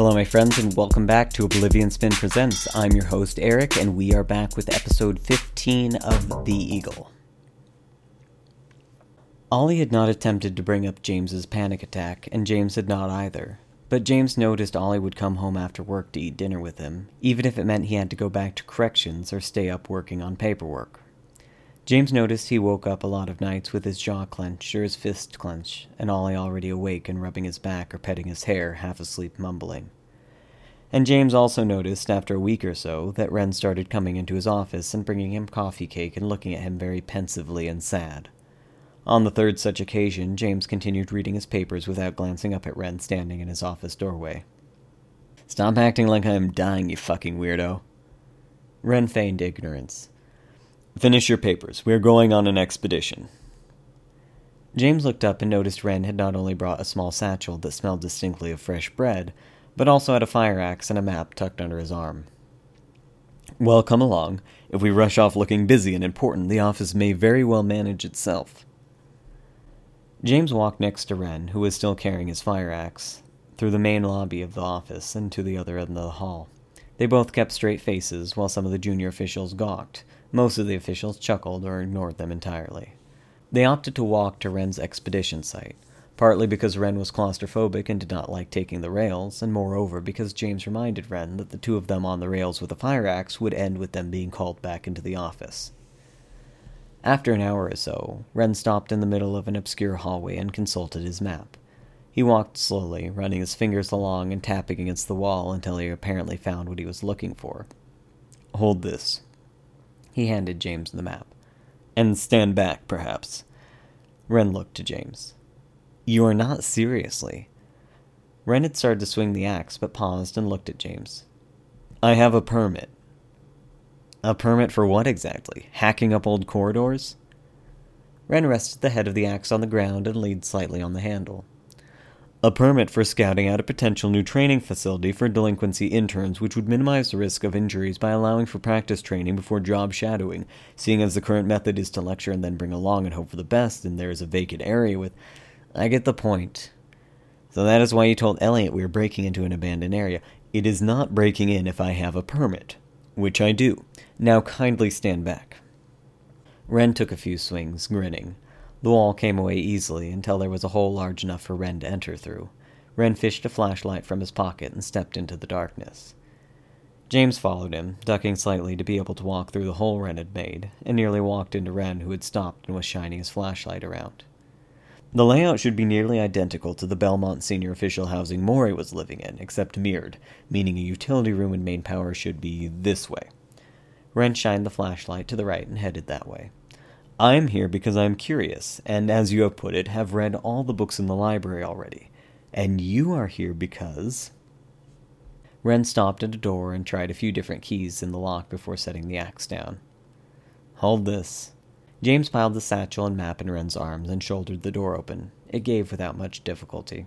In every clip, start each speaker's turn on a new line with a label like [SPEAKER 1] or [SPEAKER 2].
[SPEAKER 1] Hello, my friends, and welcome back to Oblivion Spin Presents. I'm your host, Eric, and we are back with episode 15 of The Eagle. Ollie had not attempted to bring up James's panic attack, and James had not either. But James noticed Ollie would come home after work to eat dinner with him, even if it meant he had to go back to corrections or stay up working on paperwork. James noticed he woke up a lot of nights with his jaw clenched or his fist clenched, and Ollie already awake and rubbing his back or petting his hair, half asleep mumbling. And James also noticed, after a week or so, that Wren started coming into his office and bringing him coffee cake and looking at him very pensively and sad. On the third such occasion, James continued reading his papers without glancing up at Wren standing in his office doorway. Stop acting like I am dying, you fucking weirdo. Wren feigned ignorance. Finish your papers. We are going on an expedition. James looked up and noticed Wren had not only brought a small satchel that smelled distinctly of fresh bread, but also had a fire axe and a map tucked under his arm. Well, come along. If we rush off looking busy and important, the office may very well manage itself. James walked next to Wren, who was still carrying his fire axe, through the main lobby of the office and to the other end of the hall. They both kept straight faces, while some of the junior officials gawked, most of the officials chuckled or ignored them entirely. They opted to walk to Wren's expedition site, partly because Wren was claustrophobic and did not like taking the rails, and moreover because James reminded Wren that the two of them on the rails with a fire axe would end with them being called back into the office. After an hour or so, Wren stopped in the middle of an obscure hallway and consulted his map. He walked slowly, running his fingers along and tapping against the wall until he apparently found what he was looking for. Hold this, he handed James the map. And stand back, perhaps. Wren looked to James. You are not seriously. Wren had started to swing the axe, but paused and looked at James. I have a permit. A permit for what exactly? Hacking up old corridors? Wren rested the head of the axe on the ground and leaned slightly on the handle a permit for scouting out a potential new training facility for delinquency interns, which would minimize the risk of injuries by allowing for practice training before job shadowing, seeing as the current method is to lecture and then bring along and hope for the best, and there is a vacant area with. I get the point. So that is why you told Elliot we were breaking into an abandoned area. It is not breaking in if I have a permit, which I do. Now kindly stand back. Wren took a few swings, grinning. The wall came away easily until there was a hole large enough for Wren to enter through. Wren fished a flashlight from his pocket and stepped into the darkness. James followed him, ducking slightly to be able to walk through the hole Wren had made, and nearly walked into Wren, who had stopped and was shining his flashlight around. The layout should be nearly identical to the Belmont senior official housing Maury was living in, except mirrored, meaning a utility room and main power should be this way. Wren shined the flashlight to the right and headed that way. I'm here because I'm curious, and as you have put it, have read all the books in the library already. And you are here because. Wren stopped at a door and tried a few different keys in the lock before setting the axe down. Hold this. James piled the satchel and map in Wren's arms and shouldered the door open. It gave without much difficulty.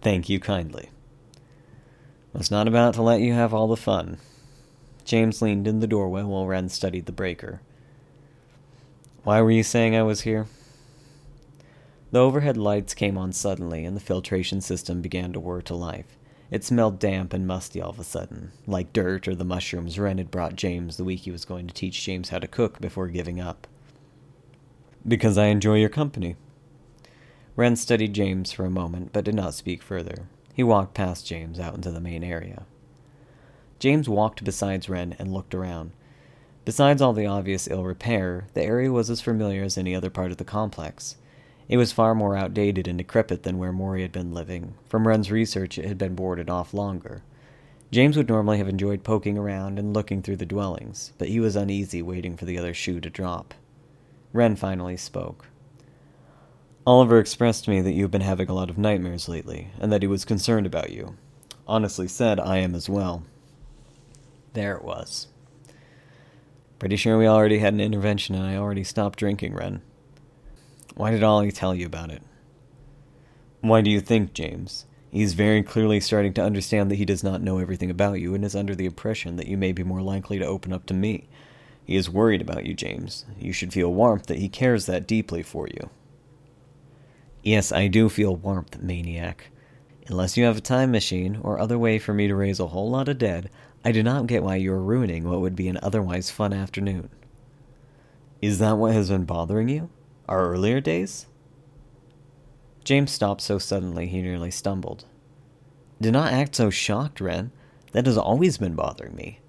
[SPEAKER 1] Thank you kindly. Was not about to let you have all the fun. James leaned in the doorway while Wren studied the breaker. Why were you saying I was here? The overhead lights came on suddenly, and the filtration system began to whir to life. It smelled damp and musty all of a sudden, like dirt or the mushrooms Wren had brought James the week he was going to teach James how to cook before giving up. Because I enjoy your company. Wren studied James for a moment, but did not speak further. He walked past James out into the main area. James walked beside Wren and looked around. Besides all the obvious ill repair, the area was as familiar as any other part of the complex. It was far more outdated and decrepit than where Maury had been living. From Wren's research, it had been boarded off longer. James would normally have enjoyed poking around and looking through the dwellings, but he was uneasy waiting for the other shoe to drop. Wren finally spoke. Oliver expressed to me that you have been having a lot of nightmares lately, and that he was concerned about you. Honestly said, I am as well. There it was. Pretty sure we already had an intervention and I already stopped drinking, Ren. Why did Ollie tell you about it? Why do you think, James? He's very clearly starting to understand that he does not know everything about you and is under the impression that you may be more likely to open up to me. He is worried about you, James. You should feel warmth that he cares that deeply for you. Yes, I do feel warmth, maniac. Unless you have a time machine or other way for me to raise a whole lot of dead, I do not get why you are ruining what would be an otherwise fun afternoon. Is that what has been bothering you? Our earlier days? James stopped so suddenly he nearly stumbled. Do not act so shocked, Ren. That has always been bothering me.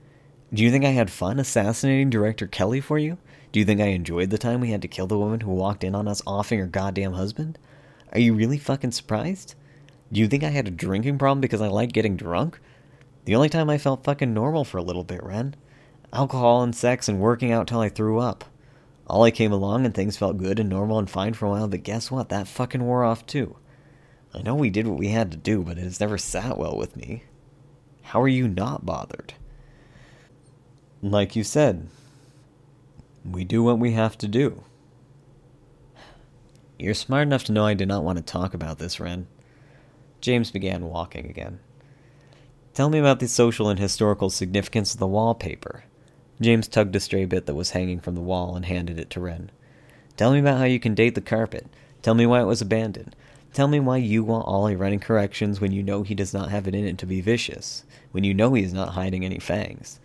[SPEAKER 1] Do you think I had fun assassinating Director Kelly for you? Do you think I enjoyed the time we had to kill the woman who walked in on us offing her goddamn husband? Are you really fucking surprised? Do you think I had a drinking problem because I like getting drunk? The only time I felt fucking normal for a little bit, Ren. Alcohol and sex and working out till I threw up. Ollie came along and things felt good and normal and fine for a while, but guess what? That fucking wore off too. I know we did what we had to do, but it has never sat well with me. How are you not bothered? Like you said, we do what we have to do. You're smart enough to know I did not want to talk about this, Ren. James began walking again. Tell me about the social and historical significance of the wallpaper. James tugged a stray bit that was hanging from the wall and handed it to Wren. Tell me about how you can date the carpet. Tell me why it was abandoned. Tell me why you want Ollie running corrections when you know he does not have it in it to be vicious, when you know he is not hiding any fangs.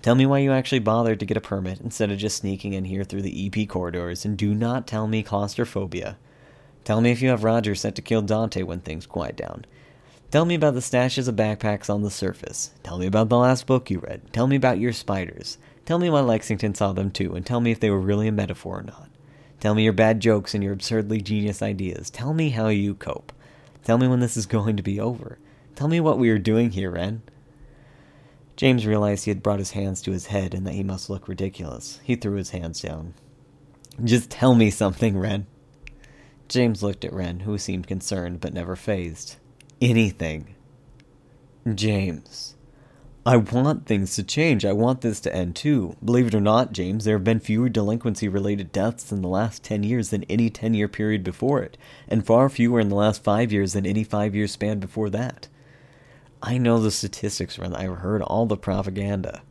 [SPEAKER 1] Tell me why you actually bothered to get a permit instead of just sneaking in here through the EP corridors, and do not tell me claustrophobia. Tell me if you have Roger set to kill Dante when things quiet down. Tell me about the stashes of backpacks on the surface. Tell me about the last book you read. Tell me about your spiders. Tell me why Lexington saw them too, and tell me if they were really a metaphor or not. Tell me your bad jokes and your absurdly genius ideas. Tell me how you cope. Tell me when this is going to be over. Tell me what we are doing here, Ren. James realized he had brought his hands to his head and that he must look ridiculous. He threw his hands down. Just tell me something, Ren. James looked at Ren, who seemed concerned but never fazed. Anything. James. I want things to change. I want this to end too. Believe it or not, James, there have been fewer delinquency related deaths in the last 10 years than any 10 year period before it, and far fewer in the last 5 years than any 5 year span before that. I know the statistics, and I've heard all the propaganda.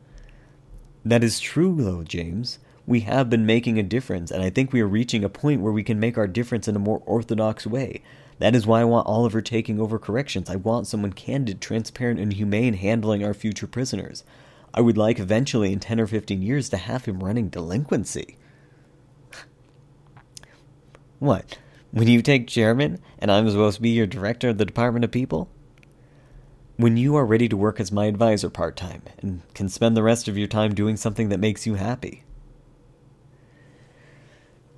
[SPEAKER 1] That is true, though, James. We have been making a difference, and I think we are reaching a point where we can make our difference in a more orthodox way. That is why I want Oliver taking over corrections. I want someone candid, transparent, and humane handling our future prisoners. I would like eventually, in 10 or 15 years, to have him running delinquency. what? When you take chairman, and I'm supposed to be your director of the Department of People? When you are ready to work as my advisor part time, and can spend the rest of your time doing something that makes you happy.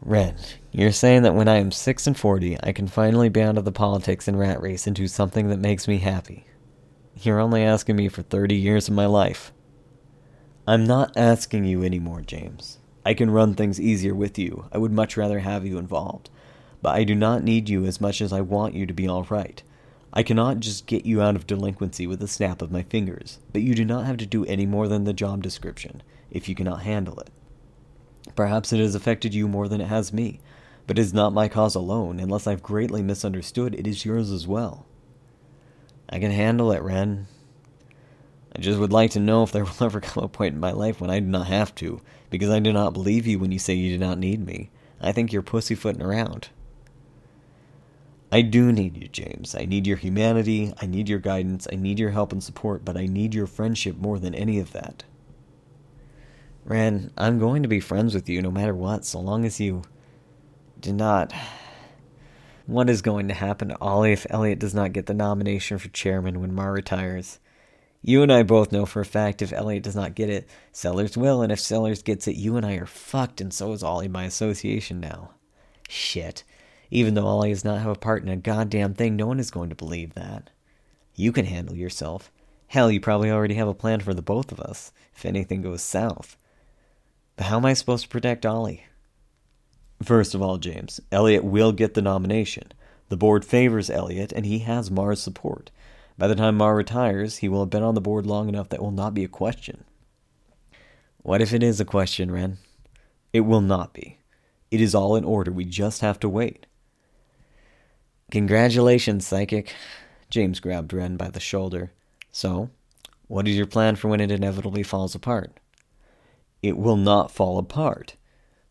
[SPEAKER 1] Ren, you're saying that when I am 6 and 40, I can finally be out of the politics and rat race and do something that makes me happy. You're only asking me for 30 years of my life. I'm not asking you anymore, James. I can run things easier with you. I would much rather have you involved. But I do not need you as much as I want you to be all right. I cannot just get you out of delinquency with a snap of my fingers, but you do not have to do any more than the job description, if you cannot handle it. Perhaps it has affected you more than it has me, but it is not my cause alone. Unless I've greatly misunderstood, it is yours as well. I can handle it, Ren. I just would like to know if there will ever come a point in my life when I do not have to, because I do not believe you when you say you do not need me. I think you're pussyfooting around. I do need you, James. I need your humanity, I need your guidance, I need your help and support, but I need your friendship more than any of that. Ren, I'm going to be friends with you no matter what, so long as you do not. What is going to happen to Ollie if Elliot does not get the nomination for chairman when Mar retires? You and I both know for a fact if Elliot does not get it, Sellers will, and if Sellers gets it, you and I are fucked, and so is Ollie by association now. Shit. Even though Ollie does not have a part in a goddamn thing, no one is going to believe that. You can handle yourself. Hell, you probably already have a plan for the both of us, if anything goes south. But how am I supposed to protect Ollie? First of all, James, Elliot will get the nomination. The board favors Elliot, and he has Mar's support. By the time Mar retires, he will have been on the board long enough that will not be a question. What if it is a question, Ren? It will not be. It is all in order. We just have to wait. Congratulations, Psychic. James grabbed Ren by the shoulder. So, what is your plan for when it inevitably falls apart? It will not fall apart.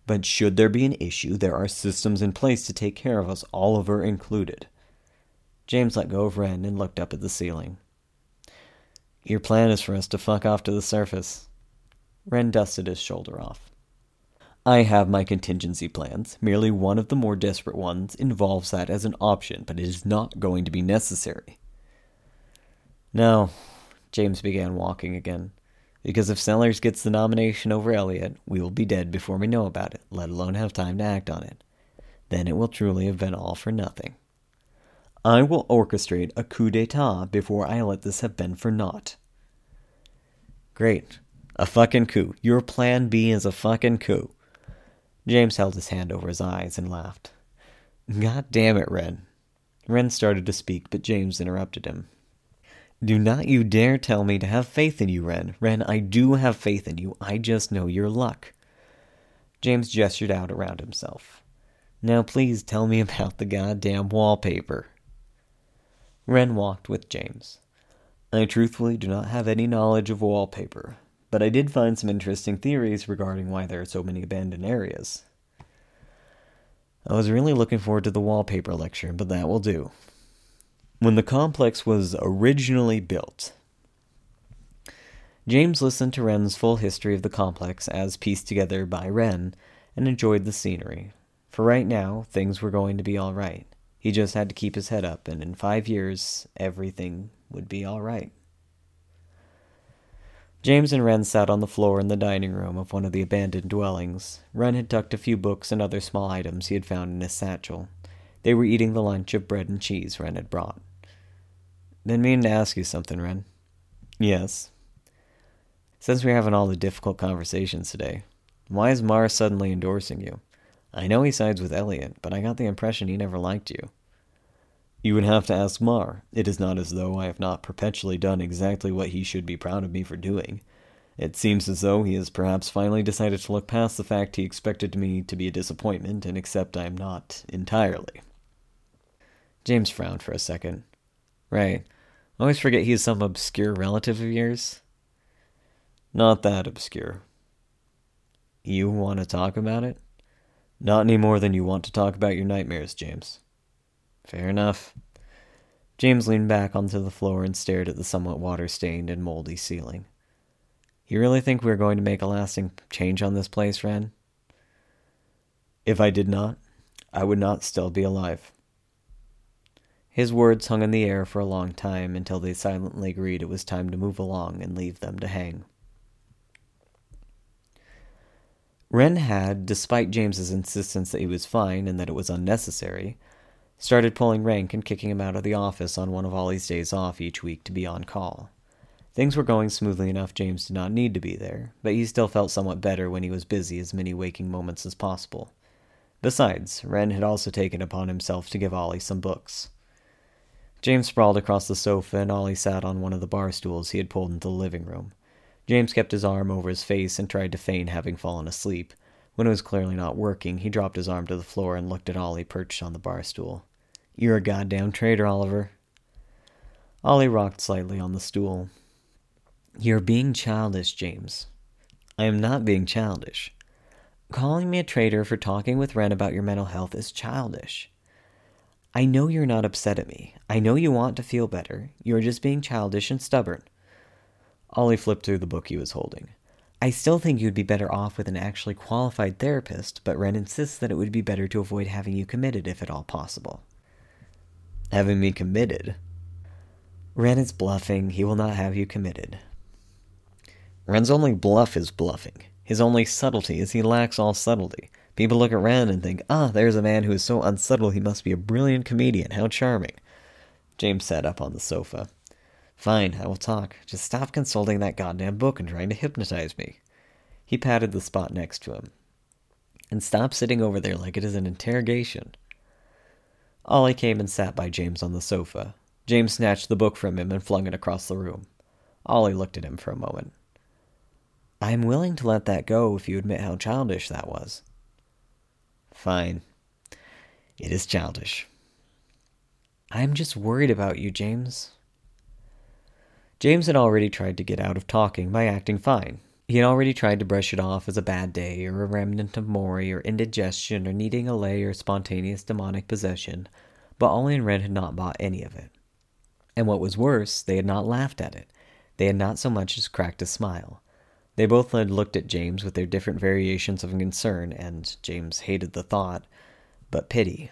[SPEAKER 1] But should there be an issue, there are systems in place to take care of us, Oliver included. James let go of Wren and looked up at the ceiling. Your plan is for us to fuck off to the surface. Wren dusted his shoulder off. I have my contingency plans. Merely one of the more desperate ones involves that as an option, but it is not going to be necessary. No, James began walking again. Because if Sellers gets the nomination over Elliot, we will be dead before we know about it, let alone have time to act on it. Then it will truly have been all for nothing. I will orchestrate a coup d'etat before I let this have been for naught. Great. A fucking coup. Your plan B is a fucking coup. James held his hand over his eyes and laughed. God damn it, Ren. Wren started to speak, but James interrupted him. Do not you dare tell me to have faith in you, Wren. Wren, I do have faith in you. I just know your luck. James gestured out around himself. Now please tell me about the goddamn wallpaper. Wren walked with James. I truthfully do not have any knowledge of wallpaper, but I did find some interesting theories regarding why there are so many abandoned areas. I was really looking forward to the wallpaper lecture, but that will do. When the complex was originally built, James listened to Wren's full history of the complex as pieced together by Wren and enjoyed the scenery. For right now, things were going to be all right. He just had to keep his head up, and in five years, everything would be all right. James and Wren sat on the floor in the dining room of one of the abandoned dwellings. Wren had tucked a few books and other small items he had found in his satchel. They were eating the lunch of bread and cheese Wren had brought. Been meaning to ask you something, Ren. Yes. Since we're having all the difficult conversations today, why is Mars suddenly endorsing you? I know he sides with Elliot, but I got the impression he never liked you. You would have to ask Mar. It is not as though I have not perpetually done exactly what he should be proud of me for doing. It seems as though he has perhaps finally decided to look past the fact he expected me to be a disappointment and accept I am not entirely. James frowned for a second. Right. Always forget he is some obscure relative of yours. Not that obscure. You want to talk about it? Not any more than you want to talk about your nightmares, James. Fair enough. James leaned back onto the floor and stared at the somewhat water stained and moldy ceiling. You really think we're going to make a lasting change on this place, Ren? If I did not, I would not still be alive. His words hung in the air for a long time until they silently agreed it was time to move along and leave them to hang. Wren had, despite James's insistence that he was fine and that it was unnecessary, started pulling rank and kicking him out of the office on one of Ollie's days off each week to be on call. Things were going smoothly enough James did not need to be there, but he still felt somewhat better when he was busy as many waking moments as possible. Besides, Wren had also taken upon himself to give Ollie some books. James sprawled across the sofa and Ollie sat on one of the bar stools he had pulled into the living room. James kept his arm over his face and tried to feign having fallen asleep. When it was clearly not working, he dropped his arm to the floor and looked at Ollie perched on the bar stool. You're a goddamn traitor, Oliver. Ollie rocked slightly on the stool. You're being childish, James. I am not being childish. Calling me a traitor for talking with Wren about your mental health is childish. I know you're not upset at me. I know you want to feel better. You're just being childish and stubborn. Ollie flipped through the book he was holding. I still think you'd be better off with an actually qualified therapist, but Ren insists that it would be better to avoid having you committed if at all possible. Having me committed? Ren is bluffing. He will not have you committed. Ren's only bluff is bluffing. His only subtlety is he lacks all subtlety. People look around and think, ah, there's a man who is so unsubtle he must be a brilliant comedian. How charming. James sat up on the sofa. Fine, I will talk. Just stop consulting that goddamn book and trying to hypnotize me. He patted the spot next to him. And stop sitting over there like it is an interrogation. Ollie came and sat by James on the sofa. James snatched the book from him and flung it across the room. Ollie looked at him for a moment. I am willing to let that go if you admit how childish that was. Fine. It is childish. I'm just worried about you, James. James had already tried to get out of talking by acting fine. He had already tried to brush it off as a bad day, or a remnant of Maury, or indigestion, or needing a lay, or spontaneous demonic possession. but Ollie and Ren had not bought any of it. And what was worse, they had not laughed at it. They had not so much as cracked a smile. They both had looked at James with their different variations of concern, and James hated the thought, but pity.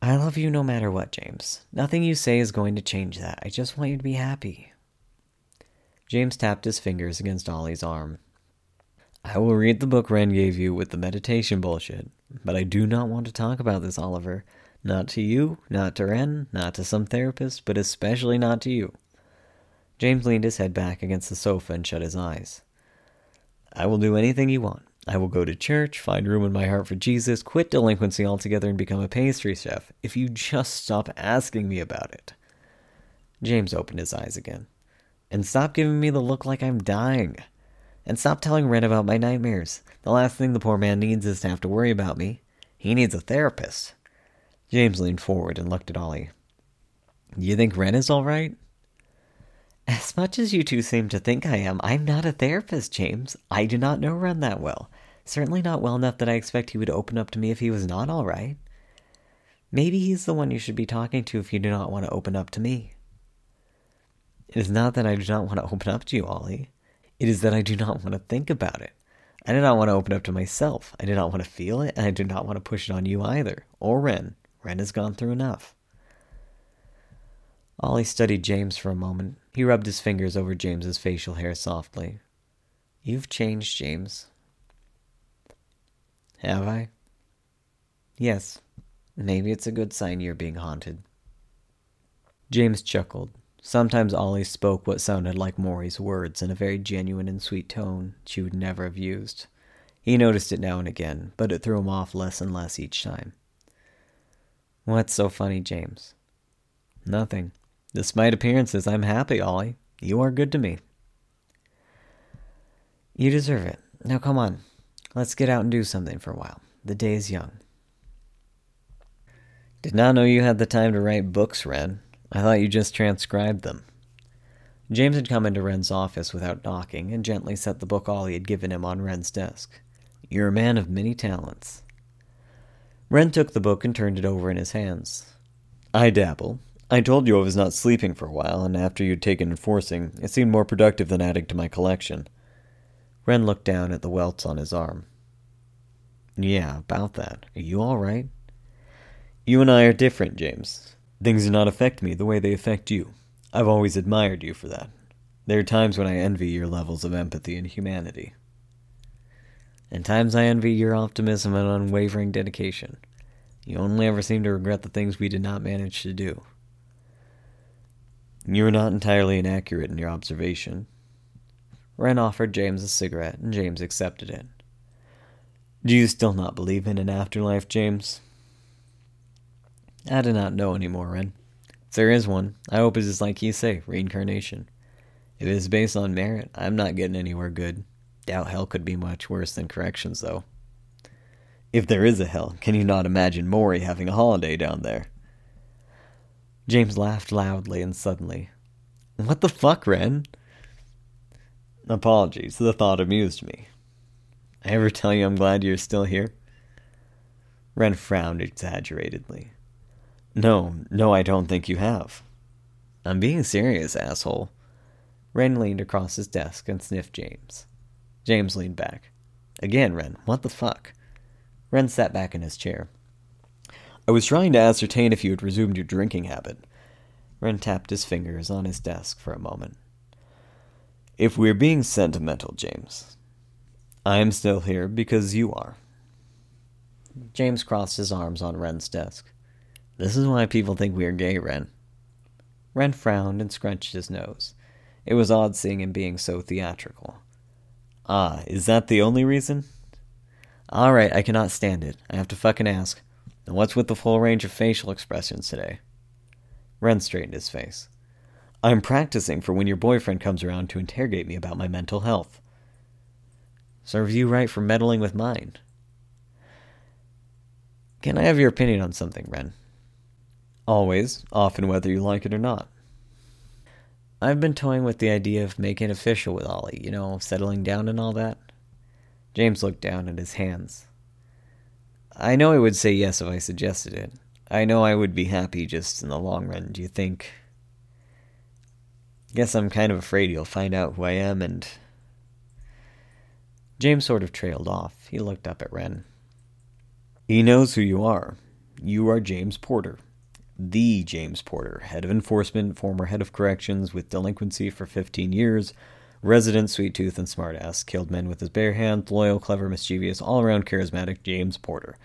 [SPEAKER 1] I love you no matter what, James. Nothing you say is going to change that. I just want you to be happy. James tapped his fingers against Ollie's arm. I will read the book Ren gave you with the meditation bullshit, but I do not want to talk about this, Oliver. Not to you, not to Ren, not to some therapist, but especially not to you. James leaned his head back against the sofa and shut his eyes. I will do anything you want. I will go to church, find room in my heart for Jesus, quit delinquency altogether, and become a pastry chef if you just stop asking me about it. James opened his eyes again. And stop giving me the look like I'm dying. And stop telling Ren about my nightmares. The last thing the poor man needs is to have to worry about me. He needs a therapist. James leaned forward and looked at Ollie. You think Ren is all right? As much as you two seem to think I am, I'm not a therapist, James. I do not know Ren that well. Certainly not well enough that I expect he would open up to me if he was not all right. Maybe he's the one you should be talking to if you do not want to open up to me. It is not that I do not want to open up to you, Ollie. It is that I do not want to think about it. I do not want to open up to myself. I do not want to feel it, and I do not want to push it on you either, or Ren. Ren has gone through enough. Ollie studied James for a moment. He rubbed his fingers over James's facial hair softly. You've changed, James. Have I? Yes. Maybe it's a good sign you're being haunted. James chuckled. Sometimes Ollie spoke what sounded like Maury's words in a very genuine and sweet tone she would never have used. He noticed it now and again, but it threw him off less and less each time. What's so funny, James? Nothing. Despite appearances, I'm happy, Ollie. You are good to me. You deserve it. Now come on. Let's get out and do something for a while. The day is young. Did not know you had the time to write books, Ren. I thought you just transcribed them. James had come into Ren's office without knocking and gently set the book Ollie had given him on Ren's desk. You're a man of many talents. Ren took the book and turned it over in his hands. I dabble. I told you I was not sleeping for a while, and after you'd taken enforcing, it seemed more productive than adding to my collection. Ren looked down at the welts on his arm. Yeah, about that. Are you all right? You and I are different, James. Things do not affect me the way they affect you. I've always admired you for that. There are times when I envy your levels of empathy and humanity. And times I envy your optimism and unwavering dedication. You only ever seem to regret the things we did not manage to do. You are not entirely inaccurate in your observation. Ren offered James a cigarette, and James accepted it. Do you still not believe in an afterlife, James? I do not know anymore, Ren. If there is one, I hope it is like you say, reincarnation. If it is based on merit, I'm not getting anywhere good. Doubt hell could be much worse than corrections, though. If there is a hell, can you not imagine Maury having a holiday down there? James laughed loudly and suddenly. What the fuck, Ren? Apologies, the thought amused me. I ever tell you I'm glad you're still here? Ren frowned exaggeratedly. No, no, I don't think you have. I'm being serious, asshole. Ren leaned across his desk and sniffed James. James leaned back. Again, Ren, what the fuck? Ren sat back in his chair. I was trying to ascertain if you had resumed your drinking habit. Ren tapped his fingers on his desk for a moment. If we're being sentimental, James, I am still here because you are. James crossed his arms on Ren's desk. This is why people think we are gay, Ren. Ren frowned and scrunched his nose. It was odd seeing him being so theatrical. Ah, is that the only reason? All right, I cannot stand it. I have to fucking ask. And what's with the full range of facial expressions today? Ren straightened his face. I'm practicing for when your boyfriend comes around to interrogate me about my mental health. Serves you right for meddling with mine. Can I have your opinion on something, Ren? Always, often whether you like it or not. I've been toying with the idea of making it official with Ollie, you know, settling down and all that. James looked down at his hands. I know I would say yes if I suggested it. I know I would be happy just in the long run. Do you think? Guess I'm kind of afraid you'll find out who I am and. James sort of trailed off. He looked up at Wren. He knows who you are. You are James Porter. The James Porter, head of enforcement, former head of corrections with delinquency for 15 years, resident sweet tooth and smartass, killed men with his bare hands, loyal, clever, mischievous, all around charismatic James Porter.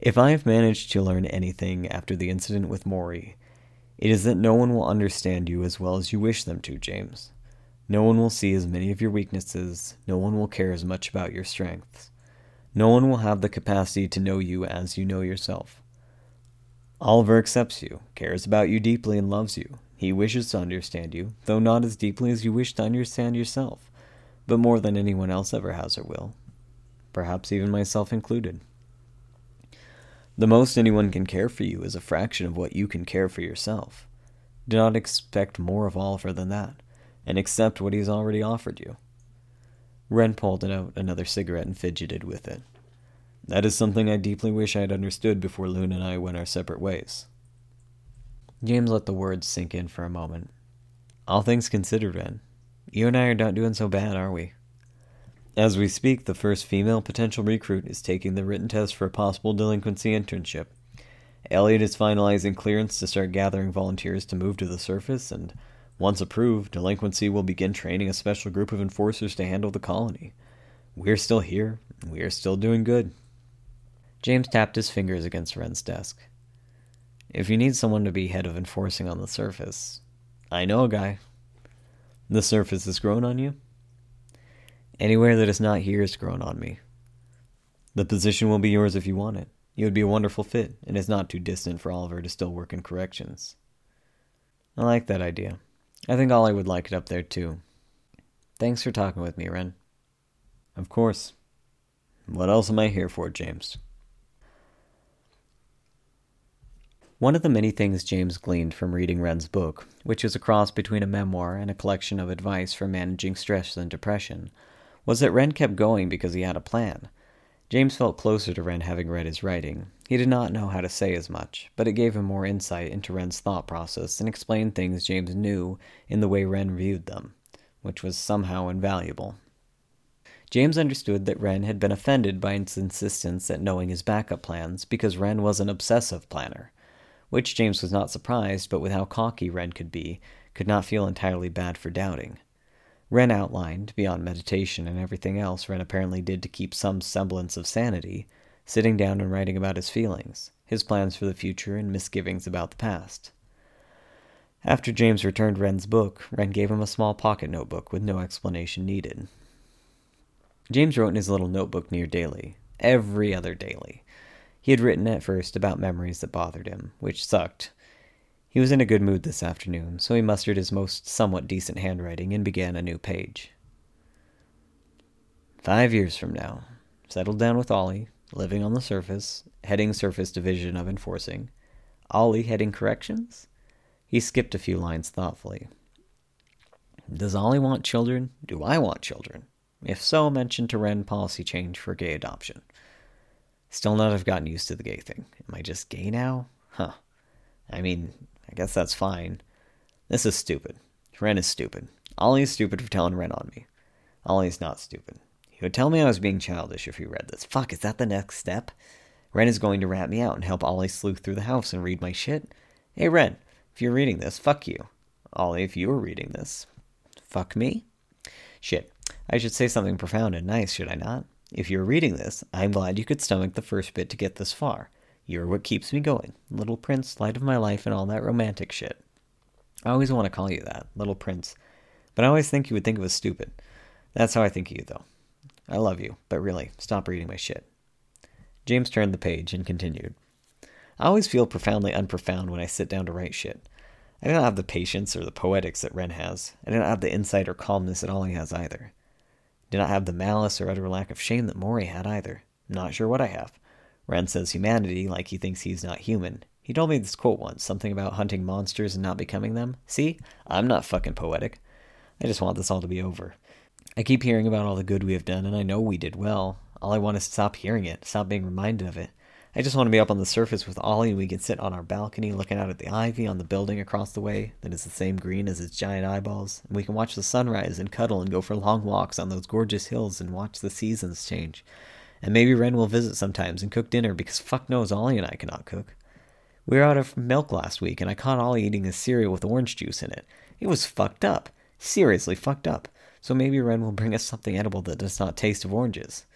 [SPEAKER 1] If I have managed to learn anything after the incident with Maury, it is that no one will understand you as well as you wish them to, James. No one will see as many of your weaknesses, no one will care as much about your strengths. No one will have the capacity to know you as you know yourself. Oliver accepts you, cares about you deeply, and loves you. He wishes to understand you, though not as deeply as you wish to understand yourself, but more than anyone else ever has or will, perhaps even myself included. The most anyone can care for you is a fraction of what you can care for yourself. Do not expect more of Oliver than that, and accept what he has already offered you. Wren pulled out another cigarette and fidgeted with it. That is something I deeply wish I had understood before Loon and I went our separate ways. James let the words sink in for a moment. All things considered, Wren, you and I are not doing so bad, are we? As we speak, the first female potential recruit is taking the written test for a possible delinquency internship. Elliot is finalizing clearance to start gathering volunteers to move to the surface, and once approved, delinquency will begin training a special group of enforcers to handle the colony. We're still here, we are still doing good. James tapped his fingers against Wren's desk. If you need someone to be head of enforcing on the surface, I know a guy. The surface has grown on you? Anywhere that is not here has grown on me. The position will be yours if you want it. You would be a wonderful fit, and it's not too distant for Oliver to still work in corrections. I like that idea. I think Ollie would like it up there too. Thanks for talking with me, Ren. Of course. What else am I here for, James? One of the many things James gleaned from reading Wren's book, which is a cross between a memoir and a collection of advice for managing stress and depression, was that Wren kept going because he had a plan. James felt closer to Wren having read his writing. He did not know how to say as much, but it gave him more insight into Wren's thought process and explained things James knew in the way Wren viewed them, which was somehow invaluable. James understood that Wren had been offended by his insistence at knowing his backup plans because Wren was an obsessive planner which James was not surprised, but with how cocky Wren could be, could not feel entirely bad for doubting. Wren outlined, beyond meditation and everything else Wren apparently did to keep some semblance of sanity, sitting down and writing about his feelings, his plans for the future, and misgivings about the past. After James returned Wren's book, Wren gave him a small pocket notebook with no explanation needed. James wrote in his little notebook near daily, every other daily, he had written at first about memories that bothered him, which sucked. He was in a good mood this afternoon, so he mustered his most somewhat decent handwriting and began a new page. Five years from now, settled down with Ollie, living on the surface, heading surface division of enforcing. Ollie heading corrections? He skipped a few lines thoughtfully. Does Ollie want children? Do I want children? If so, mention to Wren policy change for gay adoption. Still not have gotten used to the gay thing. Am I just gay now? Huh. I mean, I guess that's fine. This is stupid. Ren is stupid. Ollie is stupid for telling Ren on me. Ollie's not stupid. He would tell me I was being childish if he read this. Fuck, is that the next step? Ren is going to rat me out and help Ollie sleuth through the house and read my shit? Hey, Ren, if you're reading this, fuck you. Ollie, if you were reading this, fuck me? Shit, I should say something profound and nice, should I not? If you're reading this, I'm glad you could stomach the first bit to get this far. You're what keeps me going. Little Prince, light of my life, and all that romantic shit. I always want to call you that, Little Prince. But I always think you would think it was stupid. That's how I think of you, though. I love you, but really, stop reading my shit. James turned the page and continued. I always feel profoundly unprofound when I sit down to write shit. I do not have the patience or the poetics that Wren has. I do not have the insight or calmness that Ollie has either. Did not have the malice or utter lack of shame that Maury had either. Not sure what I have. Wren says humanity like he thinks he's not human. He told me this quote once, something about hunting monsters and not becoming them. See? I'm not fucking poetic. I just want this all to be over. I keep hearing about all the good we have done, and I know we did well. All I want is to stop hearing it, stop being reminded of it. I just want to be up on the surface with Ollie and we can sit on our balcony looking out at the ivy on the building across the way that is the same green as its giant eyeballs. And we can watch the sunrise and cuddle and go for long walks on those gorgeous hills and watch the seasons change. And maybe Ren will visit sometimes and cook dinner because fuck knows Ollie and I cannot cook. We were out of milk last week and I caught Ollie eating a cereal with orange juice in it. It was fucked up. Seriously fucked up. So maybe Ren will bring us something edible that does not taste of oranges.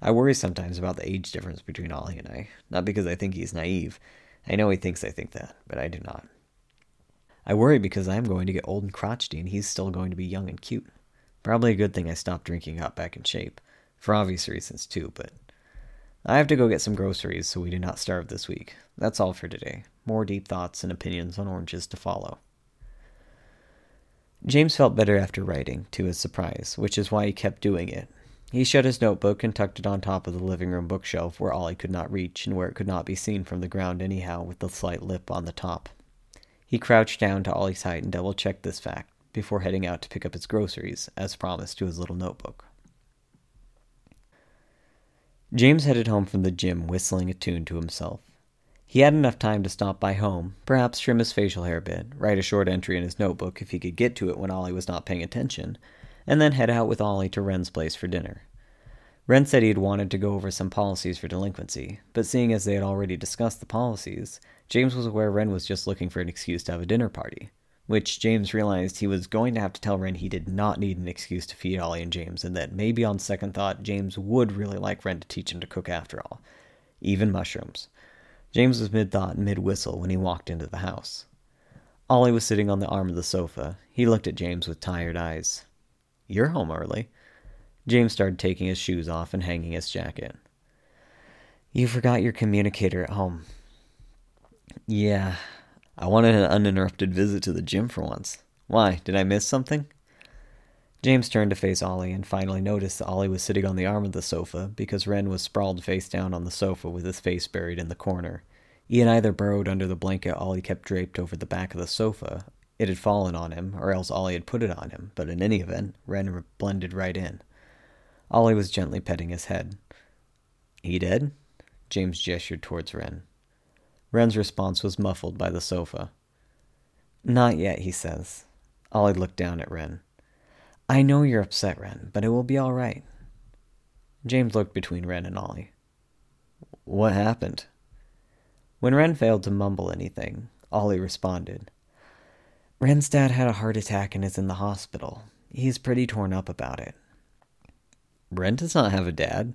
[SPEAKER 1] I worry sometimes about the age difference between Ollie and I, not because I think he's naive. I know he thinks I think that, but I do not. I worry because I am going to get old and crotchety and he's still going to be young and cute. Probably a good thing I stopped drinking got back in shape. For obvious reasons too, but I have to go get some groceries so we do not starve this week. That's all for today. More deep thoughts and opinions on oranges to follow. James felt better after writing, to his surprise, which is why he kept doing it. He shut his notebook and tucked it on top of the living room bookshelf where Ollie could not reach and where it could not be seen from the ground anyhow with the slight lip on the top. He crouched down to Ollie's height and double checked this fact before heading out to pick up his groceries, as promised to his little notebook. James headed home from the gym whistling a tune to himself. He had enough time to stop by home, perhaps trim his facial hair a bit, write a short entry in his notebook if he could get to it when Ollie was not paying attention, and then head out with Ollie to Ren's place for dinner. Ren said he had wanted to go over some policies for delinquency, but seeing as they had already discussed the policies, James was aware Ren was just looking for an excuse to have a dinner party, which James realized he was going to have to tell Ren he did not need an excuse to feed Ollie and James, and that maybe on second thought, James would really like Ren to teach him to cook after all, even mushrooms. James was mid thought and mid whistle when he walked into the house. Ollie was sitting on the arm of the sofa. He looked at James with tired eyes. You're home early. James started taking his shoes off and hanging his jacket. You forgot your communicator at home. Yeah, I wanted an uninterrupted visit to the gym for once. Why, did I miss something? James turned to face Ollie and finally noticed that Ollie was sitting on the arm of the sofa because Ren was sprawled face down on the sofa with his face buried in the corner. He had either burrowed under the blanket Ollie kept draped over the back of the sofa, it had fallen on him, or else Ollie had put it on him, but in any event, Ren blended right in. Ollie was gently petting his head. He dead? James gestured towards Ren. Ren's response was muffled by the sofa. Not yet, he says. Ollie looked down at Ren. I know you're upset, Ren, but it will be all right. James looked between Ren and Ollie. What happened? When Ren failed to mumble anything, Ollie responded. Ren's dad had a heart attack and is in the hospital. He's pretty torn up about it. Ren does not have a dad.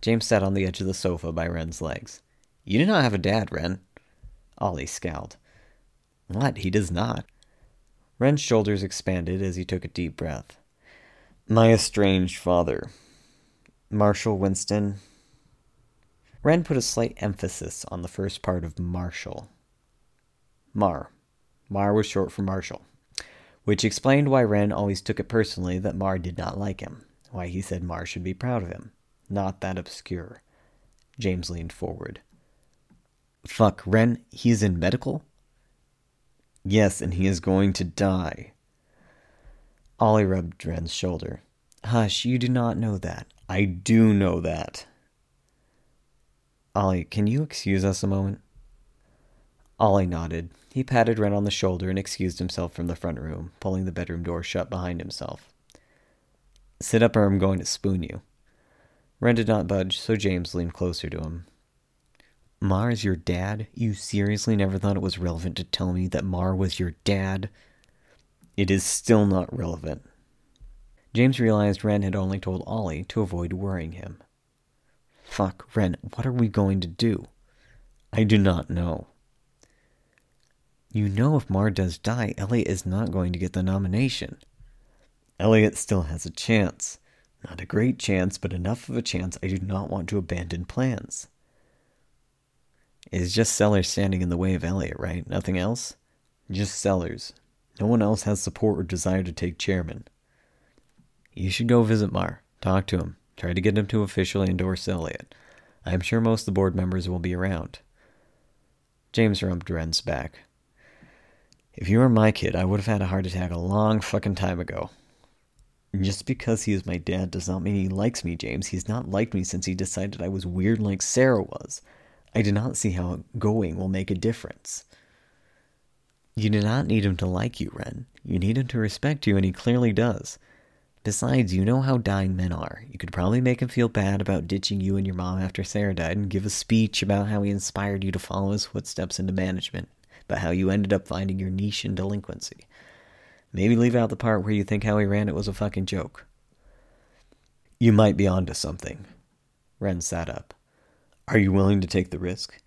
[SPEAKER 1] James sat on the edge of the sofa by Ren's legs. You do not have a dad, Ren. Ollie scowled. What? He does not. Ren's shoulders expanded as he took a deep breath. My estranged father. Marshall Winston. Ren put a slight emphasis on the first part of Marshall. Mar. Mar was short for Marshall, which explained why Ren always took it personally that Mar did not like him, why he said Mar should be proud of him. Not that obscure. James leaned forward. Fuck, Ren, he's in medical? Yes, and he is going to die. Ollie rubbed Ren's shoulder. Hush, you do not know that. I do know that. Ollie, can you excuse us a moment? Ollie nodded. He patted Ren on the shoulder and excused himself from the front room, pulling the bedroom door shut behind himself. Sit up or I'm going to spoon you. Ren did not budge, so James leaned closer to him. Mar is your dad? You seriously never thought it was relevant to tell me that Mar was your dad? It is still not relevant. James realized Ren had only told Ollie to avoid worrying him. Fuck, Ren, what are we going to do? I do not know. You know if Mar does die, Elliot is not going to get the nomination. Elliot still has a chance. Not a great chance, but enough of a chance I do not want to abandon plans. It's just Sellers standing in the way of Elliot, right? Nothing else? Just Sellers. No one else has support or desire to take chairman. You should go visit Mar. Talk to him. Try to get him to officially endorse Elliot. I am sure most of the board members will be around. James rubbed Ren's back. If you were my kid, I would have had a heart attack a long fucking time ago. Mm-hmm. Just because he is my dad does not mean he likes me, James. He's not liked me since he decided I was weird like Sarah was. I do not see how going will make a difference. You do not need him to like you, Ren. You need him to respect you, and he clearly does. Besides, you know how dying men are. You could probably make him feel bad about ditching you and your mom after Sarah died and give a speech about how he inspired you to follow his footsteps into management, but how you ended up finding your niche in delinquency. Maybe leave out the part where you think how he ran it was a fucking joke. You might be onto something. Wren sat up. Are you willing to take the risk?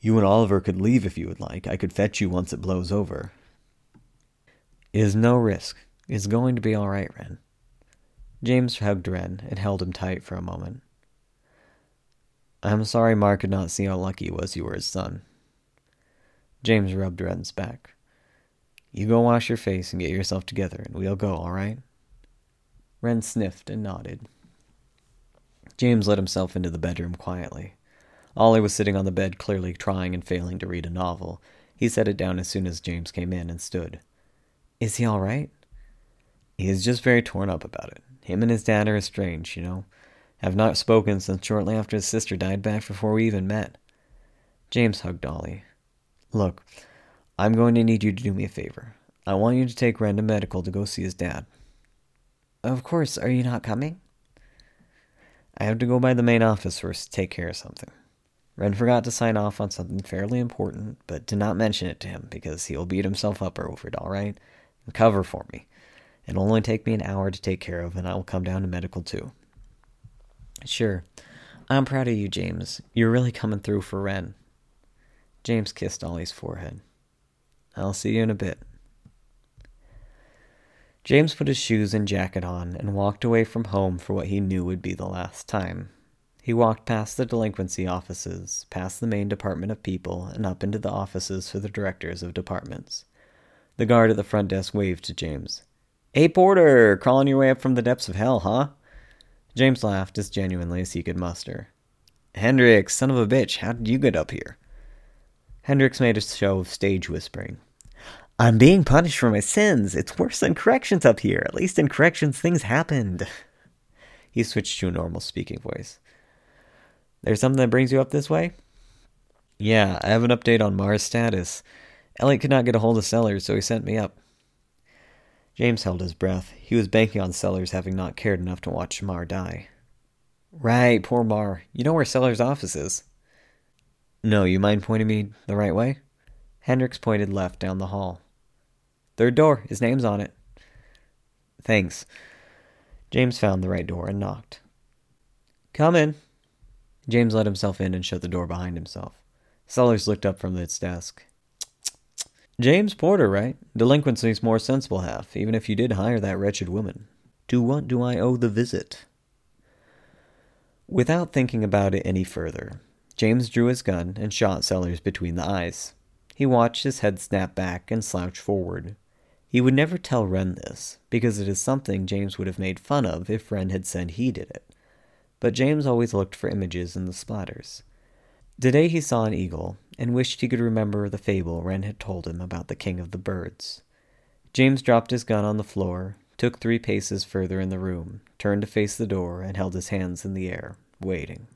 [SPEAKER 1] You and Oliver could leave if you would like. I could fetch you once it blows over. It is no risk. It's going to be all right, Wren. James hugged Wren and held him tight for a moment. I'm sorry Mark could not see how lucky he was you were his son. James rubbed Wren's back. You go wash your face and get yourself together, and we'll go, all right? Wren sniffed and nodded. James let himself into the bedroom quietly. Ollie was sitting on the bed, clearly trying and failing to read a novel. He set it down as soon as James came in and stood. Is he all right? He is just very torn up about it. Him and his dad are estranged, you know. Have not spoken since shortly after his sister died back before we even met. James hugged Ollie. Look, I'm going to need you to do me a favor. I want you to take to medical to go see his dad. Of course. Are you not coming? I have to go by the main office first to take care of something. Wren forgot to sign off on something fairly important, but do not mention it to him because he'll beat himself up over it, all right? Cover for me. It'll only take me an hour to take care of, and I will come down to medical too. Sure. I'm proud of you, James. You're really coming through for Wren. James kissed Ollie's forehead. I'll see you in a bit. James put his shoes and jacket on and walked away from home for what he knew would be the last time. He walked past the delinquency offices, past the main department of people, and up into the offices for the directors of departments. The guard at the front desk waved to James. Hey, Porter, crawling your way up from the depths of hell, huh? James laughed as genuinely as he could muster. Hendricks, son of a bitch, how did you get up here? Hendricks made a show of stage whispering. I'm being punished for my sins. It's worse than corrections up here. At least in corrections, things happened. He switched to a normal speaking voice. There's something that brings you up this way? Yeah, I have an update on Mar's status. Elliot could not get a hold of Sellers, so he sent me up. James held his breath. He was banking on Sellers having not cared enough to watch Mar die. Right, poor Mar. You know where Sellers' office is? No, you mind pointing me the right way? Hendricks pointed left down the hall. Third door. His name's on it. Thanks. James found the right door and knocked. Come in. James let himself in and shut the door behind himself. Sellers looked up from its desk. James Porter, right? Delinquency's more sensible half, even if you did hire that wretched woman. To what do I owe the visit? Without thinking about it any further, James drew his gun and shot Sellers between the eyes. He watched his head snap back and slouch forward. He would never tell Wren this, because it is something James would have made fun of if Wren had said he did it. But James always looked for images in the splatters. Today he saw an eagle, and wished he could remember the fable Wren had told him about the king of the birds. James dropped his gun on the floor, took three paces further in the room, turned to face the door, and held his hands in the air, waiting.